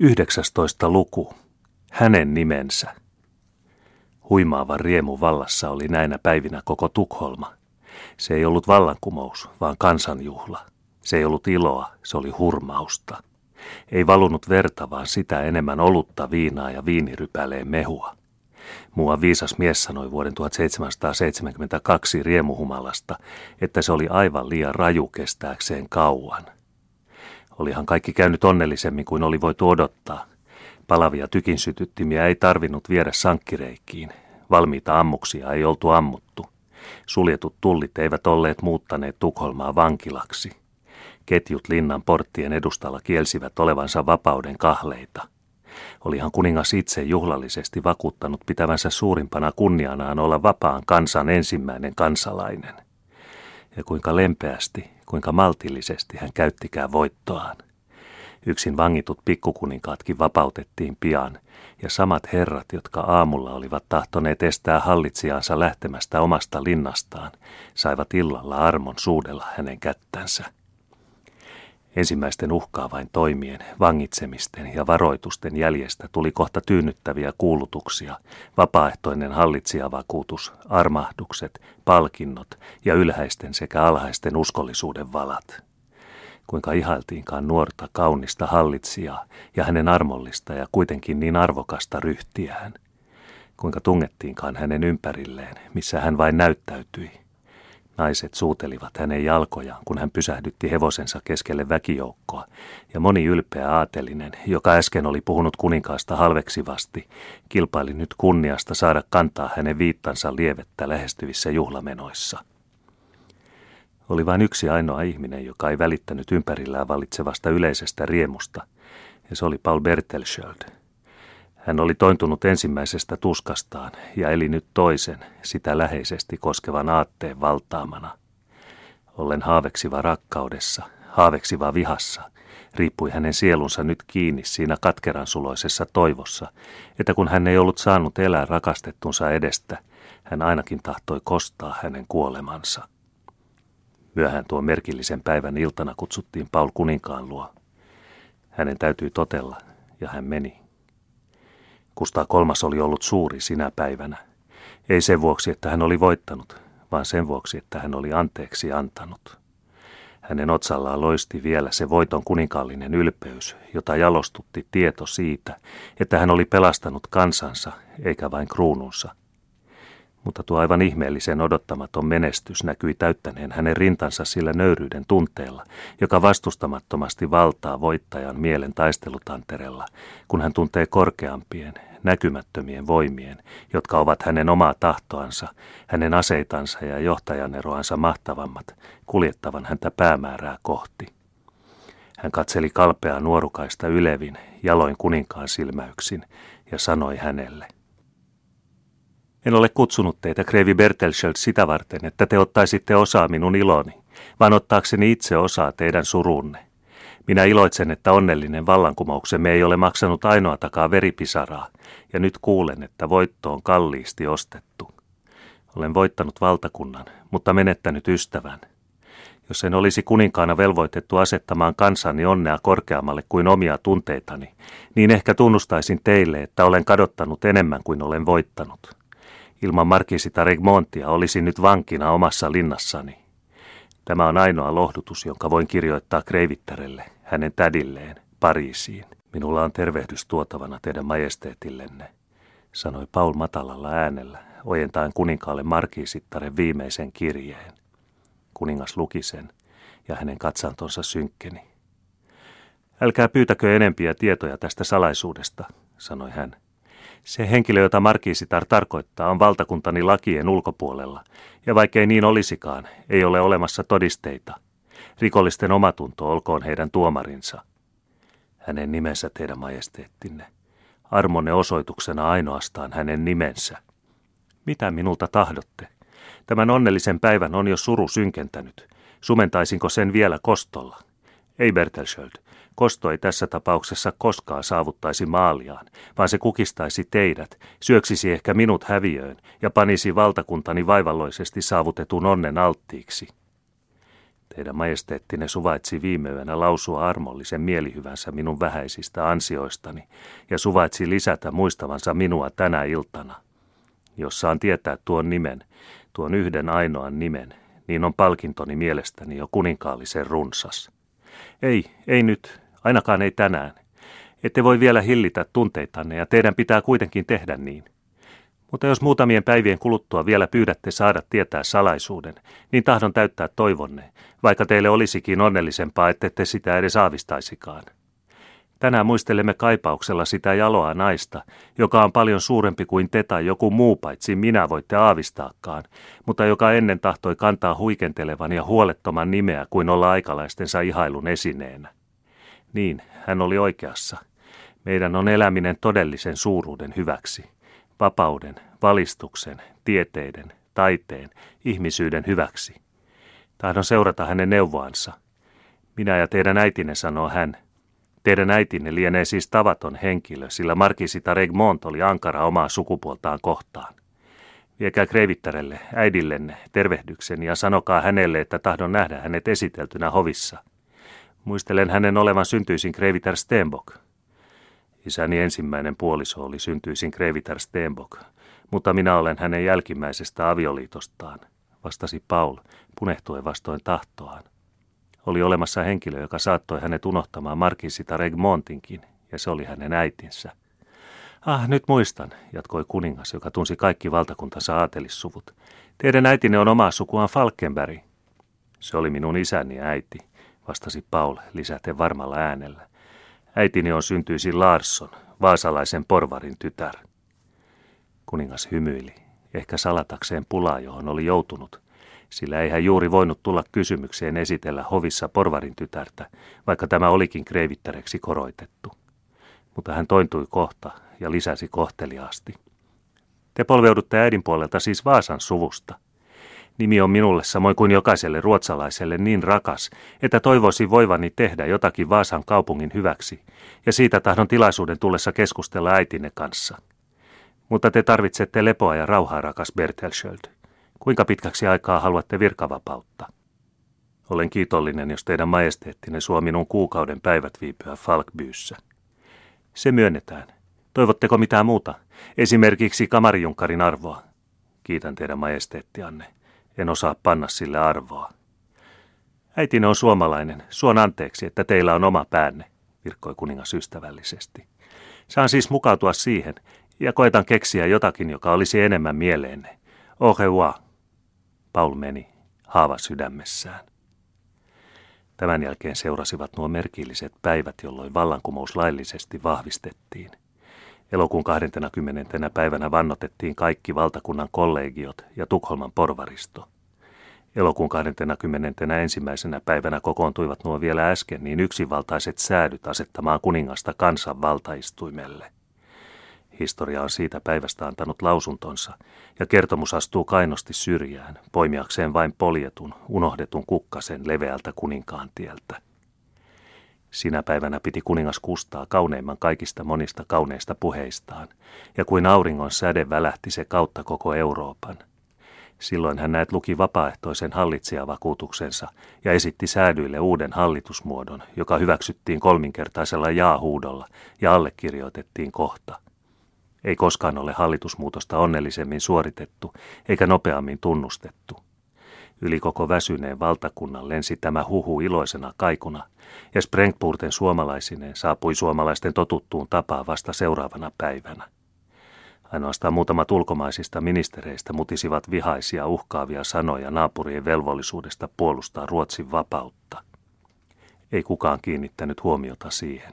19. luku. Hänen nimensä. Huimaavan riemu vallassa oli näinä päivinä koko Tukholma. Se ei ollut vallankumous, vaan kansanjuhla. Se ei ollut iloa, se oli hurmausta. Ei valunut verta, vaan sitä enemmän olutta, viinaa ja viinirypäleen mehua. Mua viisas mies sanoi vuoden 1772 riemuhumalasta, että se oli aivan liian raju kestääkseen kauan – Olihan kaikki käynyt onnellisemmin kuin oli voitu odottaa. Palavia tykinsytyttimiä ei tarvinnut viedä sankkireikkiin. Valmiita ammuksia ei oltu ammuttu. Suljetut tullit eivät olleet muuttaneet Tukholmaa vankilaksi. Ketjut linnan porttien edustalla kielsivät olevansa vapauden kahleita. Olihan kuningas itse juhlallisesti vakuuttanut pitävänsä suurimpana kunnianaan olla vapaan kansan ensimmäinen kansalainen. Ja kuinka lempeästi, kuinka maltillisesti hän käyttikään voittoaan. Yksin vangitut pikkukuninkaatkin vapautettiin pian, ja samat herrat, jotka aamulla olivat tahtoneet estää hallitsijaansa lähtemästä omasta linnastaan, saivat illalla armon suudella hänen kättänsä. Ensimmäisten uhkaavain toimien, vangitsemisten ja varoitusten jäljestä tuli kohta tyynnyttäviä kuulutuksia, vapaaehtoinen hallitsijavakuutus, armahdukset, palkinnot ja ylhäisten sekä alhaisten uskollisuuden valat. Kuinka ihailtiinkaan nuorta, kaunista hallitsijaa ja hänen armollista ja kuitenkin niin arvokasta ryhtiään. Kuinka tungettiinkaan hänen ympärilleen, missä hän vain näyttäytyi – Naiset suutelivat hänen jalkojaan, kun hän pysähdytti hevosensa keskelle väkijoukkoa, ja moni ylpeä aatelinen, joka äsken oli puhunut kuninkaasta halveksivasti, kilpaili nyt kunniasta saada kantaa hänen viittansa lievettä lähestyvissä juhlamenoissa. Oli vain yksi ainoa ihminen, joka ei välittänyt ympärillään vallitsevasta yleisestä riemusta, ja se oli Paul Bertelsköld, hän oli tointunut ensimmäisestä tuskastaan ja eli nyt toisen, sitä läheisesti koskevan aatteen valtaamana. Ollen haaveksiva rakkaudessa, haaveksiva vihassa, riippui hänen sielunsa nyt kiinni siinä katkeransuloisessa toivossa, että kun hän ei ollut saanut elää rakastettunsa edestä, hän ainakin tahtoi kostaa hänen kuolemansa. Myöhään tuon merkillisen päivän iltana kutsuttiin Paul kuninkaan luo. Hänen täytyi totella, ja hän meni. Kustaa kolmas oli ollut suuri sinä päivänä. Ei sen vuoksi, että hän oli voittanut, vaan sen vuoksi, että hän oli anteeksi antanut. Hänen otsallaan loisti vielä se voiton kuninkaallinen ylpeys, jota jalostutti tieto siitä, että hän oli pelastanut kansansa eikä vain kruununsa. Mutta tuo aivan ihmeellisen odottamaton menestys näkyi täyttäneen hänen rintansa sillä nöyryyden tunteella, joka vastustamattomasti valtaa voittajan mielen taistelutanterella, kun hän tuntee korkeampien, näkymättömien voimien, jotka ovat hänen omaa tahtoansa, hänen aseitansa ja johtajaneroansa mahtavammat, kuljettavan häntä päämäärää kohti. Hän katseli kalpea nuorukaista ylevin, jaloin kuninkaan silmäyksin, ja sanoi hänelle. En ole kutsunut teitä, Kreivi Bertelschelt, sitä varten, että te ottaisitte osaa minun iloni, vaan ottaakseni itse osaa teidän surunne. Minä iloitsen, että onnellinen vallankumouksemme ei ole maksanut ainoatakaan veripisaraa, ja nyt kuulen, että voitto on kalliisti ostettu. Olen voittanut valtakunnan, mutta menettänyt ystävän. Jos en olisi kuninkaana velvoitettu asettamaan kansani onnea korkeammalle kuin omia tunteitani, niin ehkä tunnustaisin teille, että olen kadottanut enemmän kuin olen voittanut. Ilman markisita Regmontia olisin nyt vankina omassa linnassani. Tämä on ainoa lohdutus, jonka voin kirjoittaa Kreivittarelle, hänen tädilleen, Pariisiin. Minulla on tervehdys tuotavana teidän majesteetillenne, sanoi Paul matalalla äänellä, ojentaen kuninkaalle markiisittaren viimeisen kirjeen. Kuningas luki sen, ja hänen katsantonsa synkkeni. Älkää pyytäkö enempiä tietoja tästä salaisuudesta, sanoi hän. Se henkilö, jota markiisitar tarkoittaa, on valtakuntani lakien ulkopuolella, ja vaikkei niin olisikaan, ei ole olemassa todisteita. Rikollisten omatunto olkoon heidän tuomarinsa. Hänen nimensä teidän majesteettinne. Armonne osoituksena ainoastaan hänen nimensä. Mitä minulta tahdotte? Tämän onnellisen päivän on jo suru synkentänyt. Sumentaisinko sen vielä kostolla? Ei Bertelsköld, Kosto ei tässä tapauksessa koskaan saavuttaisi maaliaan, vaan se kukistaisi teidät, syöksisi ehkä minut häviöön ja panisi valtakuntani vaivalloisesti saavutetun onnen alttiiksi. Teidän majesteettinne suvaitsi viime yönä lausua armollisen mielihyvänsä minun vähäisistä ansioistani ja suvaitsi lisätä muistavansa minua tänä iltana. Jos saan tietää tuon nimen, tuon yhden ainoan nimen, niin on palkintoni mielestäni jo kuninkaallisen runsas. Ei, ei nyt, ainakaan ei tänään. Ette voi vielä hillitä tunteitanne ja teidän pitää kuitenkin tehdä niin. Mutta jos muutamien päivien kuluttua vielä pyydätte saada tietää salaisuuden, niin tahdon täyttää toivonne, vaikka teille olisikin onnellisempaa, ettette sitä edes aavistaisikaan. Tänään muistelemme kaipauksella sitä jaloa naista, joka on paljon suurempi kuin te tai joku muu paitsi minä voitte aavistaakaan, mutta joka ennen tahtoi kantaa huikentelevan ja huolettoman nimeä kuin olla aikalaistensa ihailun esineenä. Niin, hän oli oikeassa. Meidän on eläminen todellisen suuruuden hyväksi. Vapauden, valistuksen, tieteiden, taiteen, ihmisyyden hyväksi. Tahdon seurata hänen neuvoansa. Minä ja teidän äitinne, sanoo hän. Teidän äitinne lienee siis tavaton henkilö, sillä Markisita Regmont oli ankara omaa sukupuoltaan kohtaan. Viekää Kreivittarelle, äidillenne, tervehdyksen ja sanokaa hänelle, että tahdon nähdä hänet esiteltynä hovissa. Muistelen hänen olevan syntyisin Kreivitar Stenbock. Isäni ensimmäinen puoliso oli syntyisin Kreivitar Stenbock, mutta minä olen hänen jälkimmäisestä avioliitostaan, vastasi Paul, punehtuen vastoin tahtoaan. Oli olemassa henkilö, joka saattoi hänet unohtamaan Markisita Regmontinkin, ja se oli hänen äitinsä. Ah, nyt muistan, jatkoi kuningas, joka tunsi kaikki valtakuntansa aatelissuvut. Teidän äitinne on omaa sukuaan Falkenberg. Se oli minun isäni äiti, vastasi Paul lisäten varmalla äänellä. Äitini on syntyisin Larsson, vaasalaisen porvarin tytär. Kuningas hymyili, ehkä salatakseen pulaa, johon oli joutunut, sillä ei hän juuri voinut tulla kysymykseen esitellä hovissa porvarin tytärtä, vaikka tämä olikin kreivittäreksi koroitettu. Mutta hän tointui kohta ja lisäsi kohteliaasti. Te polveudutte äidin puolelta siis Vaasan suvusta – Nimi on minulle samoin kuin jokaiselle ruotsalaiselle niin rakas, että toivoisin voivani tehdä jotakin Vaasan kaupungin hyväksi, ja siitä tahdon tilaisuuden tullessa keskustella äitinne kanssa. Mutta te tarvitsette lepoa ja rauhaa, rakas Bertelsköld. Kuinka pitkäksi aikaa haluatte virkavapautta? Olen kiitollinen, jos teidän majesteettinne suo minun kuukauden päivät viipyä Falkbyyssä. Se myönnetään. Toivotteko mitään muuta? Esimerkiksi kamarijunkarin arvoa. Kiitän teidän majesteettianne. En osaa panna sille arvoa. Äitini on suomalainen. Suon anteeksi, että teillä on oma päänne, virkkoi kuningas ystävällisesti. Saan siis mukautua siihen ja koetan keksiä jotakin, joka olisi enemmän mieleenne. Au revoir. Paul meni, haava sydämessään. Tämän jälkeen seurasivat nuo merkilliset päivät, jolloin vallankumous laillisesti vahvistettiin – Elokuun 20. päivänä vannotettiin kaikki valtakunnan kollegiot ja Tukholman porvaristo. Elokuun 21. päivänä kokoontuivat nuo vielä äsken niin yksinvaltaiset säädyt asettamaan kuningasta kansanvaltaistuimelle. Historia on siitä päivästä antanut lausuntonsa, ja kertomus astuu kainosti syrjään, poimiakseen vain poljetun, unohdetun kukkasen leveältä kuninkaan tieltä. Sinä päivänä piti kuningas kustaa kauneimman kaikista monista kauneista puheistaan, ja kuin auringon säde välähti se kautta koko Euroopan. Silloin hän näet luki vapaaehtoisen hallitsijavakuutuksensa ja esitti säädyille uuden hallitusmuodon, joka hyväksyttiin kolminkertaisella jaahuudolla ja allekirjoitettiin kohta. Ei koskaan ole hallitusmuutosta onnellisemmin suoritettu eikä nopeammin tunnustettu. Yli koko väsyneen valtakunnan lensi tämä huhu iloisena kaikuna, ja Sprengpurten suomalaisineen saapui suomalaisten totuttuun tapaan vasta seuraavana päivänä. Ainoastaan muutamat ulkomaisista ministereistä mutisivat vihaisia uhkaavia sanoja naapurien velvollisuudesta puolustaa Ruotsin vapautta. Ei kukaan kiinnittänyt huomiota siihen.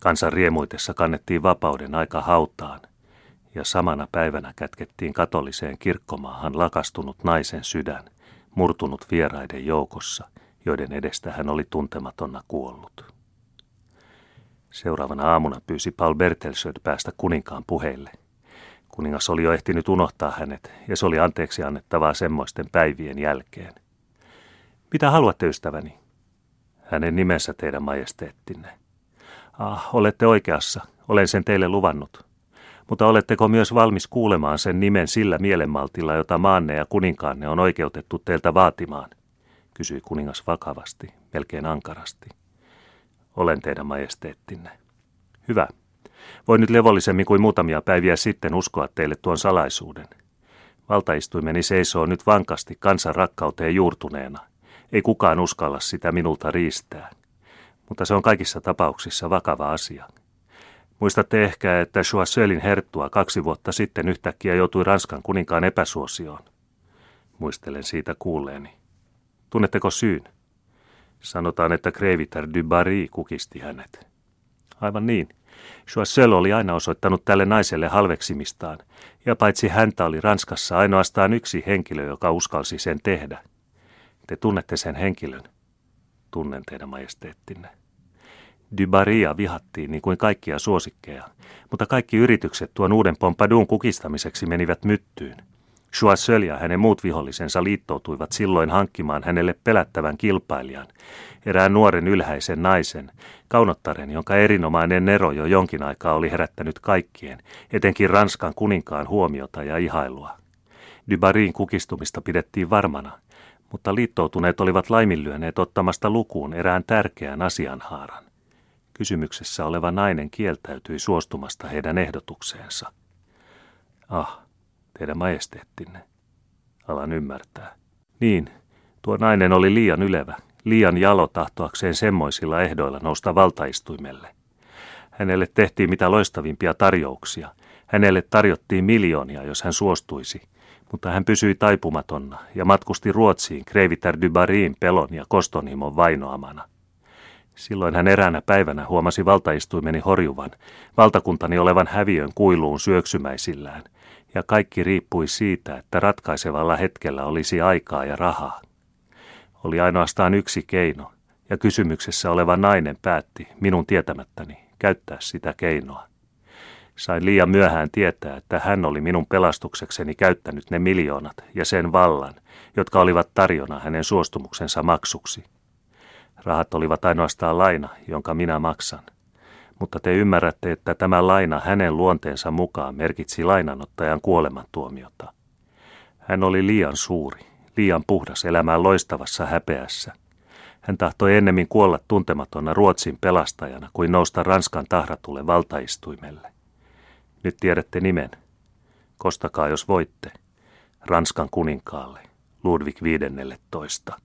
Kansan riemuitessa kannettiin vapauden aika hautaan, ja samana päivänä kätkettiin katoliseen kirkkomaahan lakastunut naisen sydän, murtunut vieraiden joukossa, joiden edestä hän oli tuntematonna kuollut. Seuraavana aamuna pyysi Paul Bertelsöd päästä kuninkaan puheille. Kuningas oli jo ehtinyt unohtaa hänet, ja se oli anteeksi annettavaa semmoisten päivien jälkeen. Mitä haluatte, ystäväni? Hänen nimensä teidän majesteettinne. Ah, olette oikeassa. Olen sen teille luvannut mutta oletteko myös valmis kuulemaan sen nimen sillä mielenmaltilla, jota maanne ja kuninkaanne on oikeutettu teiltä vaatimaan? kysyi kuningas vakavasti, melkein ankarasti. Olen teidän majesteettinne. Hyvä. Voin nyt levollisemmin kuin muutamia päiviä sitten uskoa teille tuon salaisuuden. Valtaistuimeni seisoo nyt vankasti kansan rakkauteen juurtuneena. Ei kukaan uskalla sitä minulta riistää. Mutta se on kaikissa tapauksissa vakava asia. Muistatte ehkä, että Choiseulin herttua kaksi vuotta sitten yhtäkkiä joutui Ranskan kuninkaan epäsuosioon. Muistelen siitä kuulleeni. Tunnetteko syyn? Sanotaan, että Kreviter du Barry kukisti hänet. Aivan niin. Choiseul oli aina osoittanut tälle naiselle halveksimistaan, ja paitsi häntä oli Ranskassa ainoastaan yksi henkilö, joka uskalsi sen tehdä. Te tunnette sen henkilön. Tunnen teidän majesteettinne. Dubaria vihattiin niin kuin kaikkia suosikkeja, mutta kaikki yritykset tuon uuden Pompadoun kukistamiseksi menivät myttyyn. Choiseul ja hänen muut vihollisensa liittoutuivat silloin hankkimaan hänelle pelättävän kilpailijan, erään nuoren ylhäisen naisen, kaunottaren, jonka erinomainen nero jo jonkin aikaa oli herättänyt kaikkien, etenkin Ranskan kuninkaan huomiota ja ihailua. Dubarin kukistumista pidettiin varmana, mutta liittoutuneet olivat laiminlyöneet ottamasta lukuun erään tärkeän asianhaaran. Kysymyksessä oleva nainen kieltäytyi suostumasta heidän ehdotukseensa. Ah, teidän majesteettinne. Alan ymmärtää. Niin, tuo nainen oli liian ylevä, liian jalo tahtoakseen semmoisilla ehdoilla nousta valtaistuimelle. Hänelle tehtiin mitä loistavimpia tarjouksia. Hänelle tarjottiin miljoonia, jos hän suostuisi, mutta hän pysyi taipumatonna ja matkusti Ruotsiin Kreiviter Dybariin pelon ja kostonhimon vainoamana. Silloin hän eräänä päivänä huomasi valtaistuimeni horjuvan, valtakuntani olevan häviön kuiluun syöksymäisillään, ja kaikki riippui siitä, että ratkaisevalla hetkellä olisi aikaa ja rahaa. Oli ainoastaan yksi keino, ja kysymyksessä oleva nainen päätti, minun tietämättäni, käyttää sitä keinoa. Sain liian myöhään tietää, että hän oli minun pelastuksekseni käyttänyt ne miljoonat ja sen vallan, jotka olivat tarjona hänen suostumuksensa maksuksi. Rahat olivat ainoastaan laina, jonka minä maksan. Mutta te ymmärrätte, että tämä laina hänen luonteensa mukaan merkitsi lainanottajan kuolemantuomiota. Hän oli liian suuri, liian puhdas elämään loistavassa häpeässä. Hän tahtoi ennemmin kuolla tuntematona Ruotsin pelastajana kuin nousta Ranskan tahratulle valtaistuimelle. Nyt tiedätte nimen. Kostakaa, jos voitte. Ranskan kuninkaalle, Ludwig 15.